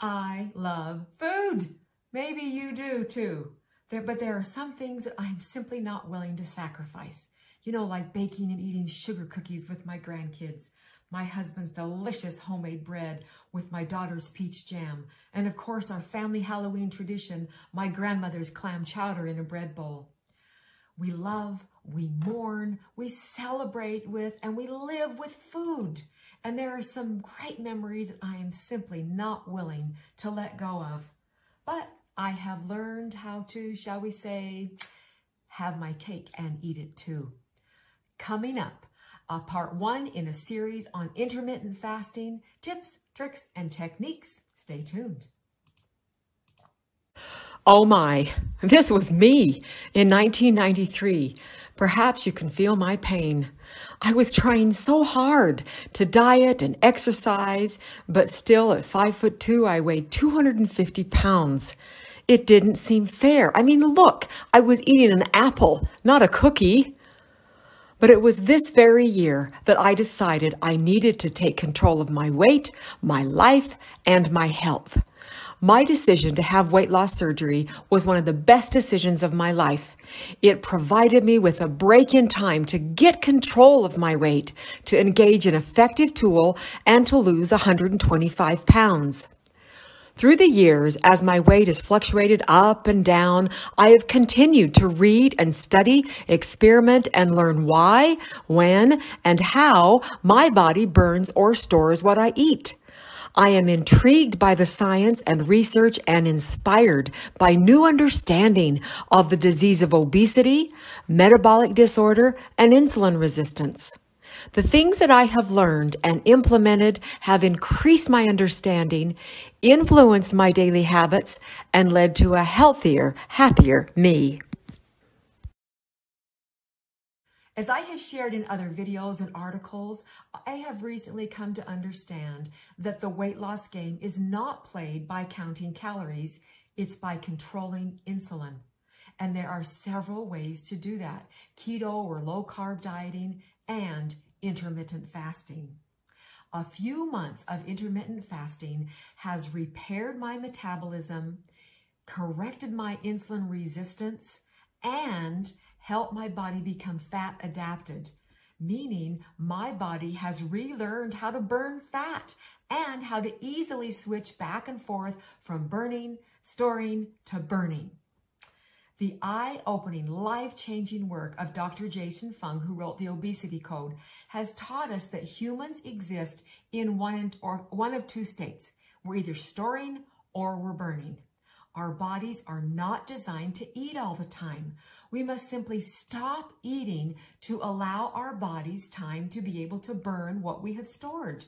I love food. Maybe you do too. There, but there are some things that I'm simply not willing to sacrifice. You know, like baking and eating sugar cookies with my grandkids, my husband's delicious homemade bread with my daughter's peach jam, and of course our family Halloween tradition, my grandmother's clam chowder in a bread bowl. We love, we mourn, we celebrate with, and we live with food. And there are some great memories I am simply not willing to let go of. But I have learned how to, shall we say, have my cake and eat it too. Coming up, a part one in a series on intermittent fasting, tips, tricks, and techniques. Stay tuned. Oh my, this was me in 1993. Perhaps you can feel my pain. I was trying so hard to diet and exercise, but still at five foot two, I weighed 250 pounds. It didn't seem fair. I mean, look, I was eating an apple, not a cookie. But it was this very year that I decided I needed to take control of my weight, my life, and my health. My decision to have weight loss surgery was one of the best decisions of my life. It provided me with a break in time to get control of my weight, to engage an effective tool, and to lose 125 pounds. Through the years, as my weight has fluctuated up and down, I have continued to read and study, experiment, and learn why, when, and how my body burns or stores what I eat. I am intrigued by the science and research and inspired by new understanding of the disease of obesity, metabolic disorder, and insulin resistance. The things that I have learned and implemented have increased my understanding, influenced my daily habits, and led to a healthier, happier me. As I have shared in other videos and articles, I have recently come to understand that the weight loss game is not played by counting calories, it's by controlling insulin. And there are several ways to do that, keto or low carb dieting and intermittent fasting. A few months of intermittent fasting has repaired my metabolism, corrected my insulin resistance, and help my body become fat adapted, meaning my body has relearned how to burn fat and how to easily switch back and forth from burning, storing to burning. The eye-opening, life-changing work of Dr. Jason Fung, who wrote the Obesity Code, has taught us that humans exist in one, or one of two states. We're either storing or we're burning. Our bodies are not designed to eat all the time. We must simply stop eating to allow our bodies time to be able to burn what we have stored.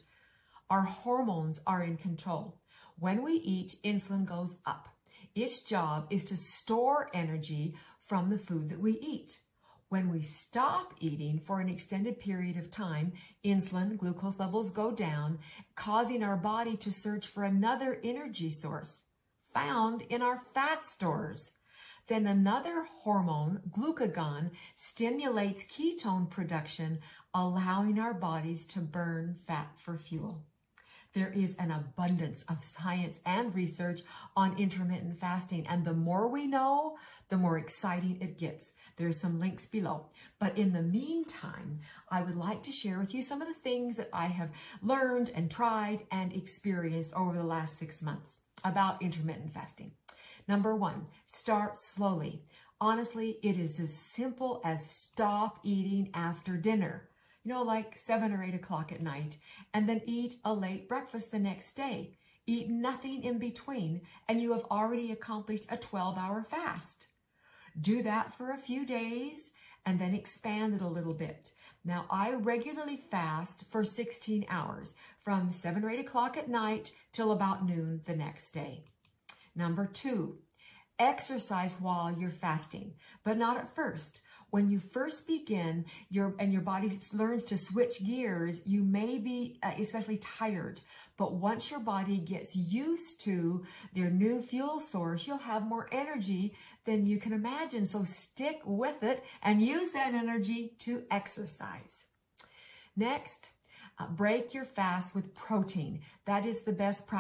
Our hormones are in control. When we eat, insulin goes up. Its job is to store energy from the food that we eat. When we stop eating for an extended period of time, insulin, glucose levels go down, causing our body to search for another energy source found in our fat stores. Then another hormone, glucagon, stimulates ketone production, allowing our bodies to burn fat for fuel. There is an abundance of science and research on intermittent fasting, and the more we know, the more exciting it gets. There's some links below. But in the meantime, I would like to share with you some of the things that I have learned and tried and experienced over the last six months about intermittent fasting. Number one, start slowly. Honestly, it is as simple as stop eating after dinner. You know, like seven or eight o'clock at night, and then eat a late breakfast the next day. Eat nothing in between, and you have already accomplished a 12 hour fast. Do that for a few days and then expand it a little bit. Now, I regularly fast for 16 hours from 7 or 8 o'clock at night till about noon the next day. Number two, exercise while you're fasting, but not at first. When you first begin your and your body learns to switch gears, you may be uh, especially tired. But once your body gets used to their new fuel source, you'll have more energy than you can imagine. So stick with it and use that energy to exercise. Next, uh, break your fast with protein. That is the best practice